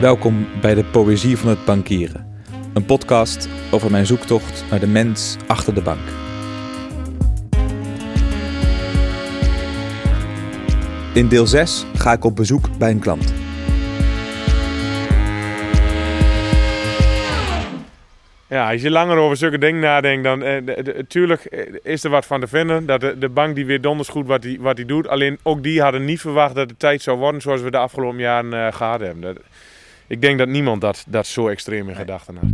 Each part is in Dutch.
Welkom bij de Poëzie van het Bankieren. Een podcast over mijn zoektocht naar de mens achter de bank. In deel 6 ga ik op bezoek bij een klant. Ja, als je langer over zulke dingen nadenkt, dan natuurlijk eh, is er wat van te vinden. Dat de, bank die weer donders goed wat die, wat die doet. Alleen ook die hadden niet verwacht dat de tijd zou worden zoals we de afgelopen jaren eh, gehad hebben. Ik denk dat niemand dat, dat zo extreem in gedachten had.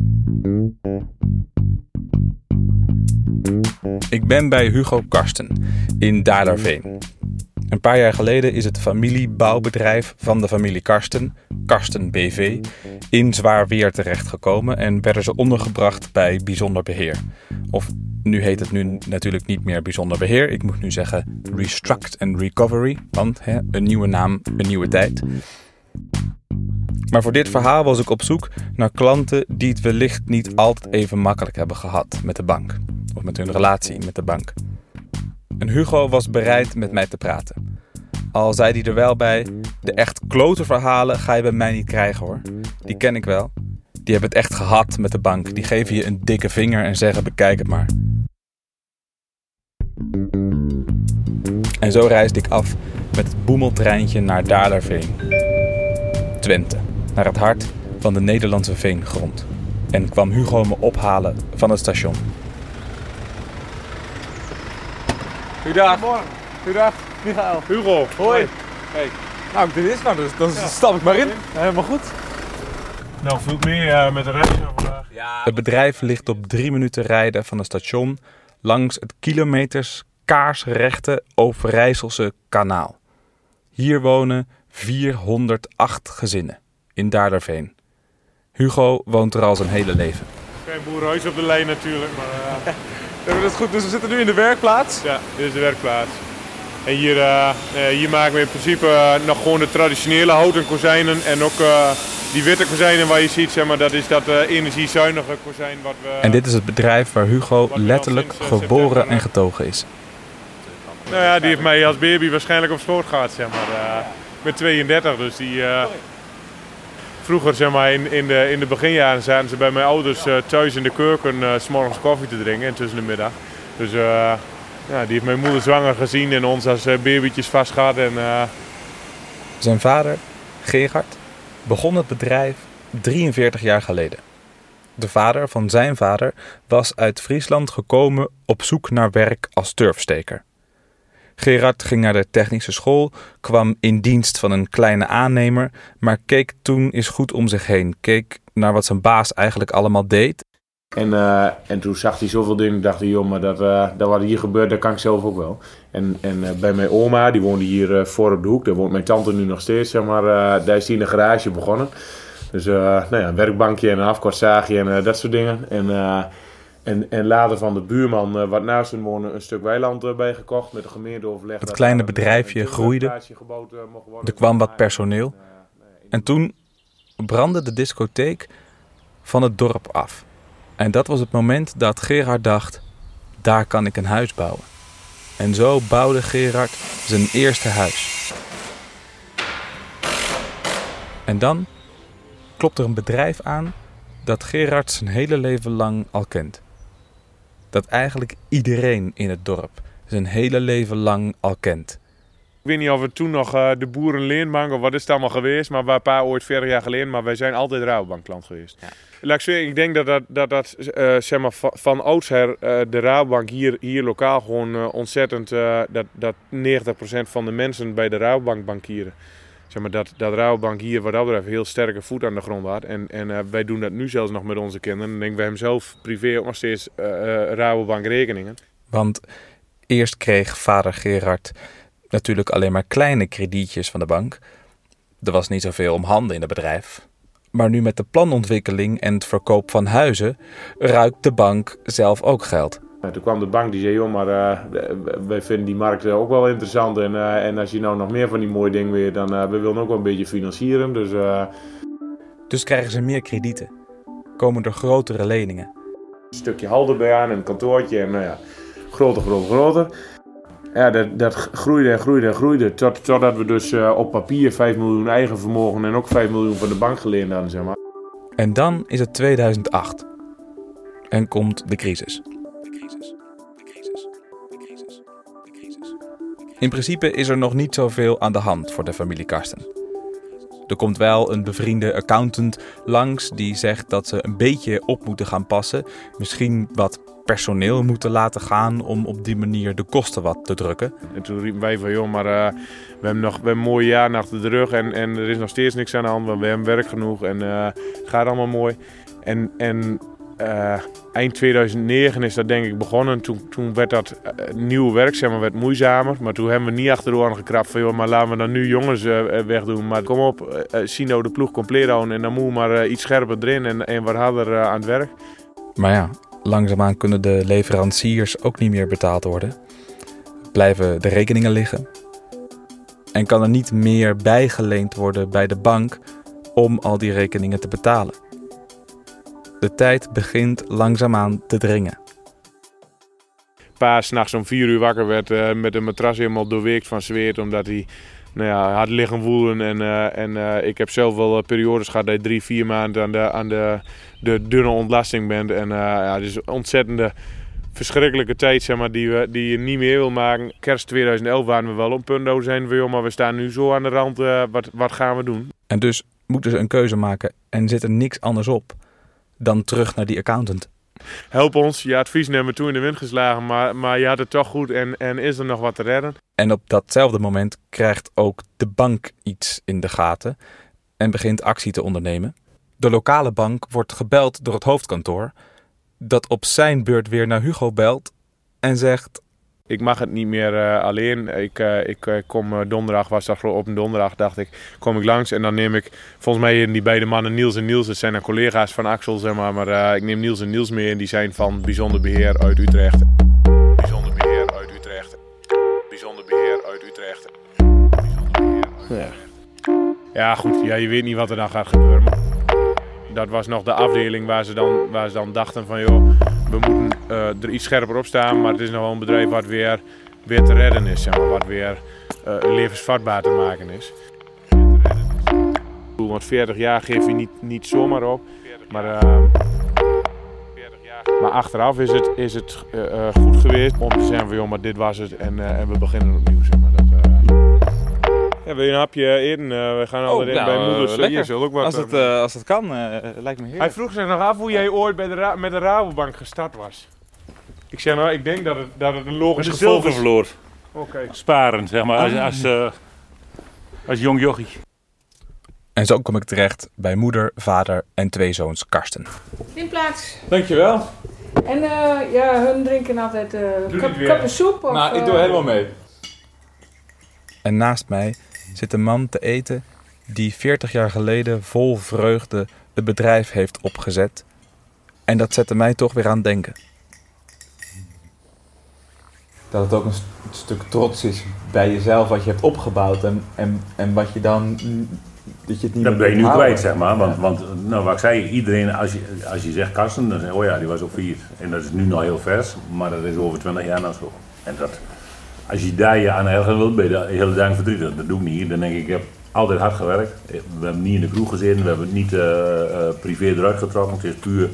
Ik ben bij Hugo Karsten in Daarderveen. Een paar jaar geleden is het familiebouwbedrijf van de familie Karsten, Karsten BV, in zwaar weer terechtgekomen en werden ze ondergebracht bij bijzonder beheer. Of nu heet het nu natuurlijk niet meer bijzonder beheer. Ik moet nu zeggen Restruct and Recovery, want hè, een nieuwe naam, een nieuwe tijd. Maar voor dit verhaal was ik op zoek naar klanten die het wellicht niet altijd even makkelijk hebben gehad met de bank. Of met hun relatie met de bank. En Hugo was bereid met mij te praten. Al zei hij er wel bij, de echt klote verhalen ga je bij mij niet krijgen hoor. Die ken ik wel. Die hebben het echt gehad met de bank. Die geven je een dikke vinger en zeggen bekijk het maar. En zo reisde ik af met het boemeltreintje naar Dalerveen. Twente, naar het hart van de Nederlandse veengrond. En kwam Hugo me ophalen van het station. Goedendag. Goedendag. Michael. Hugo. Hoi. Hey. Nou, dit is nou, dus, dan stap ik maar in. Helemaal goed. Nou, veel meer uh, met de reis vandaag. Het bedrijf ligt op drie minuten rijden van het station langs het kilometers kaarsrechte Overijsselse kanaal. Hier wonen 408 gezinnen in Daarderveen. Hugo woont er al zijn hele leven. Geen boerenhuis op de lijn natuurlijk, maar... Uh... Ja, dat is goed. Dus we zitten nu in de werkplaats. Ja, dit is de werkplaats. En hier, uh, hier maken we in principe uh, nog gewoon de traditionele houten kozijnen. En ook uh, die witte kozijnen waar je ziet, zeg maar, dat is dat energiezuinige kozijn wat we... En dit is het bedrijf waar Hugo letterlijk geboren en getogen is. Nou ja, die heeft mij als baby waarschijnlijk op schoot gehad, zeg maar. met 32, dus die... Vroeger, zeg maar, in, in, de, in de beginjaren zaten ze bij mijn ouders uh, thuis in de keuken uh, s morgens koffie te drinken en tussen de middag. Dus uh, ja, die heeft mijn moeder zwanger gezien en ons als babytjes vastgehad. En, Zijn vader, Gerard, begon het bedrijf 43 jaar geleden. De vader van zijn vader was uit Friesland gekomen op zoek naar werk als turfsteker. Gerard ging naar de technische school, kwam in dienst van een kleine aannemer, maar keek toen eens goed om zich heen. Keek naar wat zijn baas eigenlijk allemaal deed. En, uh, en toen zag hij zoveel dingen, dacht hij, joh, maar dat, uh, dat wat hier gebeurt, dat kan ik zelf ook wel. En, en uh, bij mijn oma, die woonde hier voor op de hoek, daar woont mijn tante nu nog steeds, zeg maar, daar is hij in de garage begonnen. Dus nou ja, een werkbankje en een afkortzaagje en dat soort dingen. En en, en later van de buurman, uh, wat naast hem wonen, een stuk weiland uh, bij gekocht met de gemeenteoverleg. Het kleine bedrijfje groeide. Er kwam wat personeel. En toen brandde de discotheek van het dorp af. En dat was het moment dat Gerard dacht: daar kan ik een huis bouwen. En zo bouwde Gerard zijn eerste huis. En dan klopt er een bedrijf aan dat Gerard zijn hele leven lang al kent dat eigenlijk iedereen in het dorp zijn hele leven lang al kent. Ik weet niet of het toen nog uh, de Boerenleenbank of wat is het allemaal geweest, maar een paar ooit 40 jaar geleden, maar wij zijn altijd Rabobank klant geweest. Ja. Laat ik, zeggen, ik denk dat dat, dat, dat uh, zeg maar, van, van oudsher uh, de Rabobank hier, hier lokaal gewoon ontzettend, dat, dat 90% van de mensen bij de Rabobank bankieren zeg maar, dat, dat Rabobank hier wat dat betreft heel sterke voet aan de grond had. En, en uh, wij doen dat nu zelfs nog met onze kinderen. En denken wij hem zelf privé ook nog steeds uh, rekeningen. Want eerst kreeg vader Gerard natuurlijk alleen maar kleine kredietjes van de bank. Er was niet zoveel om handen in het bedrijf. Maar nu met de planontwikkeling en het verkoop van huizen ruikt de bank zelf ook geld. Toen kwam de bank die zei, joh, maar uh, wij vinden die markt ook wel interessant. En, uh, en als je nou nog meer van die mooie dingen weer, dan uh, we willen ook wel een beetje financieren. Dus, dus krijgen ze meer kredieten. Komen er grotere leningen. Een stukje hal erbij aan, een kantoortje en nou ja, groter, groter, groter. ja, dat, dat groeide en groeide en groeide. Tot, totdat we dus op papier 5 miljoen eigen vermogen en ook 5 miljoen van de bank geleend hadden, zeg maar. En dan is het 2008. En komt. De crisis. In principe is er nog niet zoveel aan de hand voor de familie Karsten. Er komt wel een bevriende accountant langs die zegt dat ze een beetje op moeten gaan passen. Misschien wat personeel moeten laten gaan om op die manier de kosten wat te drukken. En toen riepen wij van joh, maar uh, we hebben nog een mooi jaar achter de rug en, en er is nog steeds niks aan de hand. We hebben werk genoeg en uh, het gaat allemaal mooi. En, en uh, eind 2009 is dat denk ik begonnen. Toen, toen werd dat uh, nieuwe werk zeg maar, werd moeizamer. Maar toen hebben we niet achter de gekrapt van... joh, maar laten we dan nu jongens uh, wegdoen. Maar kom op, Sino de ploeg compleet houden... en dan moet maar iets scherper erin en, en wat harder aan het werk. Maar ja, langzaamaan kunnen de leveranciers ook niet meer betaald worden. Blijven de rekeningen liggen. En kan er niet meer bijgeleend worden bij de bank om al die rekeningen te betalen. De tijd begint langzaamaan te dringen. Pa s'nachts om vier uur wakker werd uh, met een matras helemaal doorweekt van zweet. Omdat hij nou ja, had liggen woelen. En, uh, en uh, ik heb zelf wel periodes gehad dat je drie, vier maanden aan de, aan de, de dunne ontlasting bent. En ja, het is een ontzettende verschrikkelijke tijd zeg maar, die, we, die je niet meer wil maken. Kerst 2011 waren we wel op punt zijn we, maar we staan nu zo aan de rand. wat, wat gaan we doen? En dus moeten ze een keuze maken en zit er niks anders op dan terug naar die accountant. Help ons, je advies nemen me toen in de wind geslagen, maar, maar je had het toch goed en, en is er nog wat te redden. En op datzelfde moment krijgt ook de bank iets in de gaten en begint actie te ondernemen. De lokale bank wordt gebeld door het hoofdkantoor, dat op zijn beurt weer naar Hugo belt en zegt: ik mag het niet meer uh, alleen. Ik, uh, ik uh, kom donderdag, was dat op een donderdag, dacht ik, kom ik langs. En dan neem ik, volgens mij die beide mannen, Niels en Niels, dat zijn dan collega's van Axel, zeg maar. Maar ik neem Niels en Niels mee en die zijn van Bijzonder Beheer uit Utrecht. Bijzonder Beheer uit Utrecht. Bijzonder Beheer uit Utrecht. Beheer uit... Ja. ja, goed. Ja, je weet niet wat er dan gaat gebeuren. Maar dat was nog de afdeling waar ze dan, waar ze dan dachten van, joh, we moeten uh, er iets scherper op staan, maar het is nog wel een bedrijf wat weer, weer te redden is, zeg maar, wat weer uh, levensvatbaar te maken is. Want 40 jaar geef je niet, niet zomaar op, maar, uh, maar achteraf is het, is het goed geweest om te zeggen van joh, maar dit was het en, en we beginnen opnieuw. Zeg maar. Ja, wil je een hapje eten? Uh, we gaan altijd oh, nou, bij moeders. Uh, ook wat, als, het, uh, als het kan, lijkt me heerlijk. Hij vroeg zich nog af hoe jij ooit bij de met de Rabobank gestart was. Ik zeg nou, ik denk dat het, dat het een logisch gevolg is. verloor. Okay. Sparen, zeg maar, als, als, als jong jochie. En zo kom ik terecht bij moeder, vader en twee zoons Karsten. In plaats. Dankjewel. En ja, hun drinken altijd uh, kap, kappen soep. Of, nou, ik doe helemaal mee. En naast mij zit een man te eten die 40 jaar geleden vol vreugde het bedrijf heeft opgezet. En dat zette mij toch weer aan het denken. Dat het ook een stuk trots is bij jezelf wat je hebt opgebouwd en, en, en wat je dan. Dat je het niet dat ben je nu kwijt, zeg maar. Want, want nou, wat ik zei, iedereen, als je, als je zegt Karsten, dan zeg je, oh ja, die was op vier. En dat is nu nog heel vers, maar dat is over 20 jaar nog zo. En dat, als je daar je aan ergeren wilt, ben je de hele dag verdrietig. Dat doe ik niet. Dan denk ik, ik heb altijd hard gewerkt. We hebben niet in de kroeg gezeten, we hebben het niet uh, uh, privé eruit getrokken. Het is puur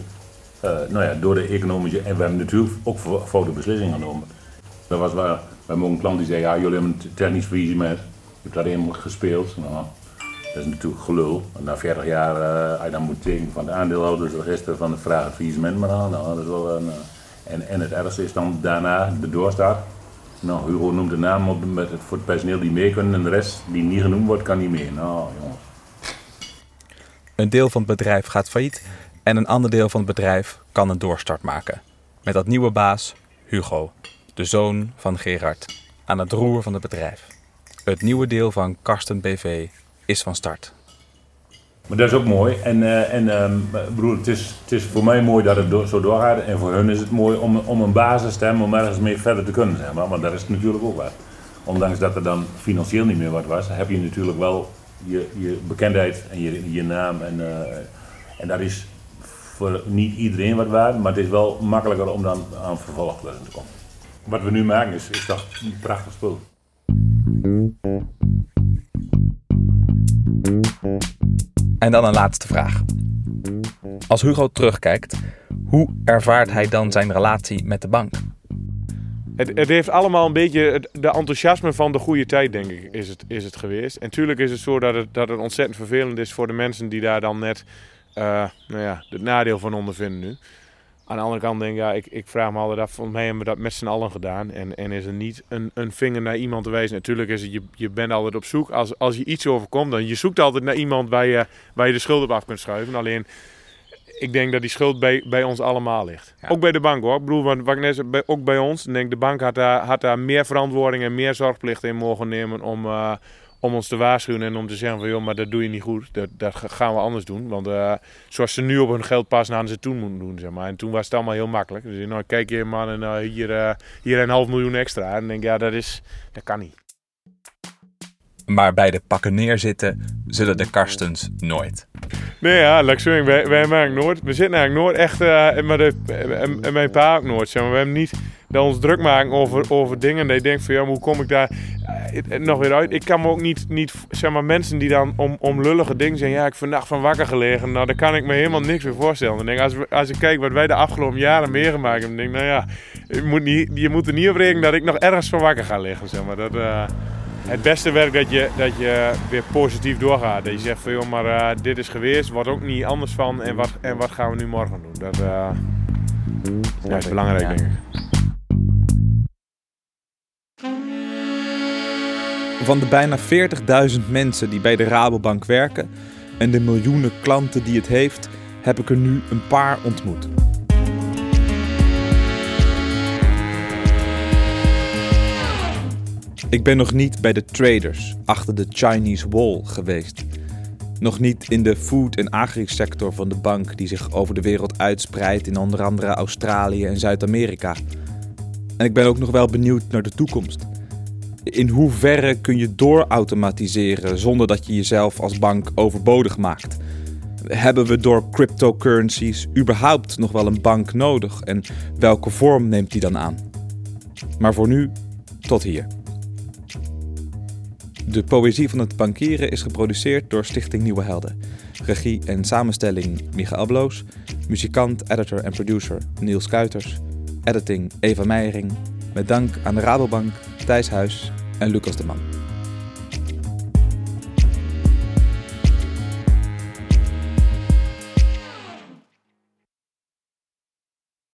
uh, nou ja, door de economische. En we hebben natuurlijk ook foute beslissingen genomen. Dat was waar, we een klant die zei: Ja, jullie hebben een technisch faillissement. Je hebt daarin gespeeld. Nou, dat is natuurlijk gelul. Na 40 jaar, als je dan moet van de aandeelhouders, de resten van de vraag het faillissement maar aan. Nou, dat is wel een, en, en het ergste is dan daarna de doorstart. Nou, Hugo noemt de naam op met het, voor het personeel die mee kunnen en de rest die niet genoemd wordt, kan niet mee. Nou, jongens. Een deel van het bedrijf gaat failliet en een ander deel van het bedrijf kan een doorstart maken. Met dat nieuwe baas, Hugo, de zoon van Gerard, aan het roer van het bedrijf. Het nieuwe deel van Karsten BV is van start. Maar dat is ook mooi. En, uh, en uh, broer, het is, het is voor mij mooi dat het zo doorgaat. En voor hun is het mooi om, om een basis te hebben om ergens mee verder te kunnen. Zeg maar. maar dat is natuurlijk ook waar. Ondanks dat er dan financieel niet meer wat was, heb je natuurlijk wel je, je bekendheid en je, je naam. En, uh, en dat is voor niet iedereen wat waard, maar het is wel makkelijker om dan aan vervolgklussen te komen. wat we nu maken is, is toch een prachtig spul. En dan een laatste vraag. Als Hugo terugkijkt, hoe ervaart hij dan zijn relatie met de bank? Het, het heeft allemaal een beetje de enthousiasme van de goede tijd, denk ik, is het, is het geweest. En tuurlijk is het zo dat het, dat het ontzettend vervelend is voor de mensen die daar dan net eh, nou ja, het nadeel van ondervinden nu. Aan de andere kant denk ik, ja, ik, ik vraag me altijd af, volgens mij hebben we dat met z'n allen gedaan. En, en is er niet een, een vinger naar iemand te wijzen. Natuurlijk is het, je, je bent altijd op zoek. Als, als je iets overkomt, dan je zoekt altijd naar iemand waar je, waar je de schuld op af kunt schuiven. Alleen, ik denk dat die schuld bij, bij ons allemaal ligt. Ja. Ook bij de bank hoor. Ik bedoel, wat, wat ik net zei, bij, ook bij ons. Ik denk, de bank had daar, had daar meer verantwoording en meer zorgplicht in mogen nemen om, eh, om ons te waarschuwen en om te zeggen van joh, maar dat doe je niet goed. Dat, dat ga- gaan we anders doen. Want eh, zoals ze nu op hun geld passen, hadden ze toen moeten doen. Zeg maar. En toen was het allemaal heel makkelijk. Dus nou, kijk je man en eh, hier, eh, hier een half miljoen extra. En denk ja, dat, is, dat kan niet. Maar bij de pakken neerzitten zullen de Karstens nooit. Nee, ja, zeggen, wij, wij maken nooit, we zitten eigenlijk nooit echt, eh, maar de, en, mijn pa ook nooit, zeg maar. We hebben niet dat ons druk maken over, over dingen. Dat je denkt van, ja, hoe kom ik daar eh, nog weer uit? Ik kan me ook niet, niet zeg maar, mensen die dan om, om lullige dingen zeggen, ja, ik vannacht van wakker gelegen. Nou, daar kan ik me helemaal niks meer voorstellen. Dan denk als, als ik kijk wat wij de afgelopen jaren meegemaakt hebben, dan denk ik, nou ja, je moet, niet, je moet er niet op rekenen dat ik nog ergens van wakker ga liggen, zeg maar. Dat, eh, het beste werkt dat je, dat je weer positief doorgaat. Dat je zegt van joh, maar eh, dit is geweest, wordt ook niet anders van en wat, en wat gaan we nu morgen doen? Dat eh, is belangrijk Ja. denk ik. Van de bijna 40.000 mensen die bij de Rabobank werken en de miljoenen klanten die het heeft, heb ik er nu een paar ontmoet. Ik ben nog niet bij de traders achter de Chinese Wall geweest. Nog niet in de food- en agri-sector van de bank die zich over de wereld uitspreidt in onder andere Australië en Zuid-Amerika. En ik ben ook nog wel benieuwd naar de toekomst. In hoeverre kun je doorautomatiseren zonder dat je jezelf als bank overbodig maakt? Hebben we door cryptocurrencies überhaupt nog wel een bank nodig en welke vorm neemt die dan aan? Maar voor nu, tot hier. De poëzie van het bankieren is geproduceerd door Stichting Nieuwe Helden. Regie en samenstelling Michael Bloos. Muzikant, editor en producer Niels Kuiters. Editing Eva Meijering. Met dank aan Rabobank, Thijs Huis en Lucas de Man.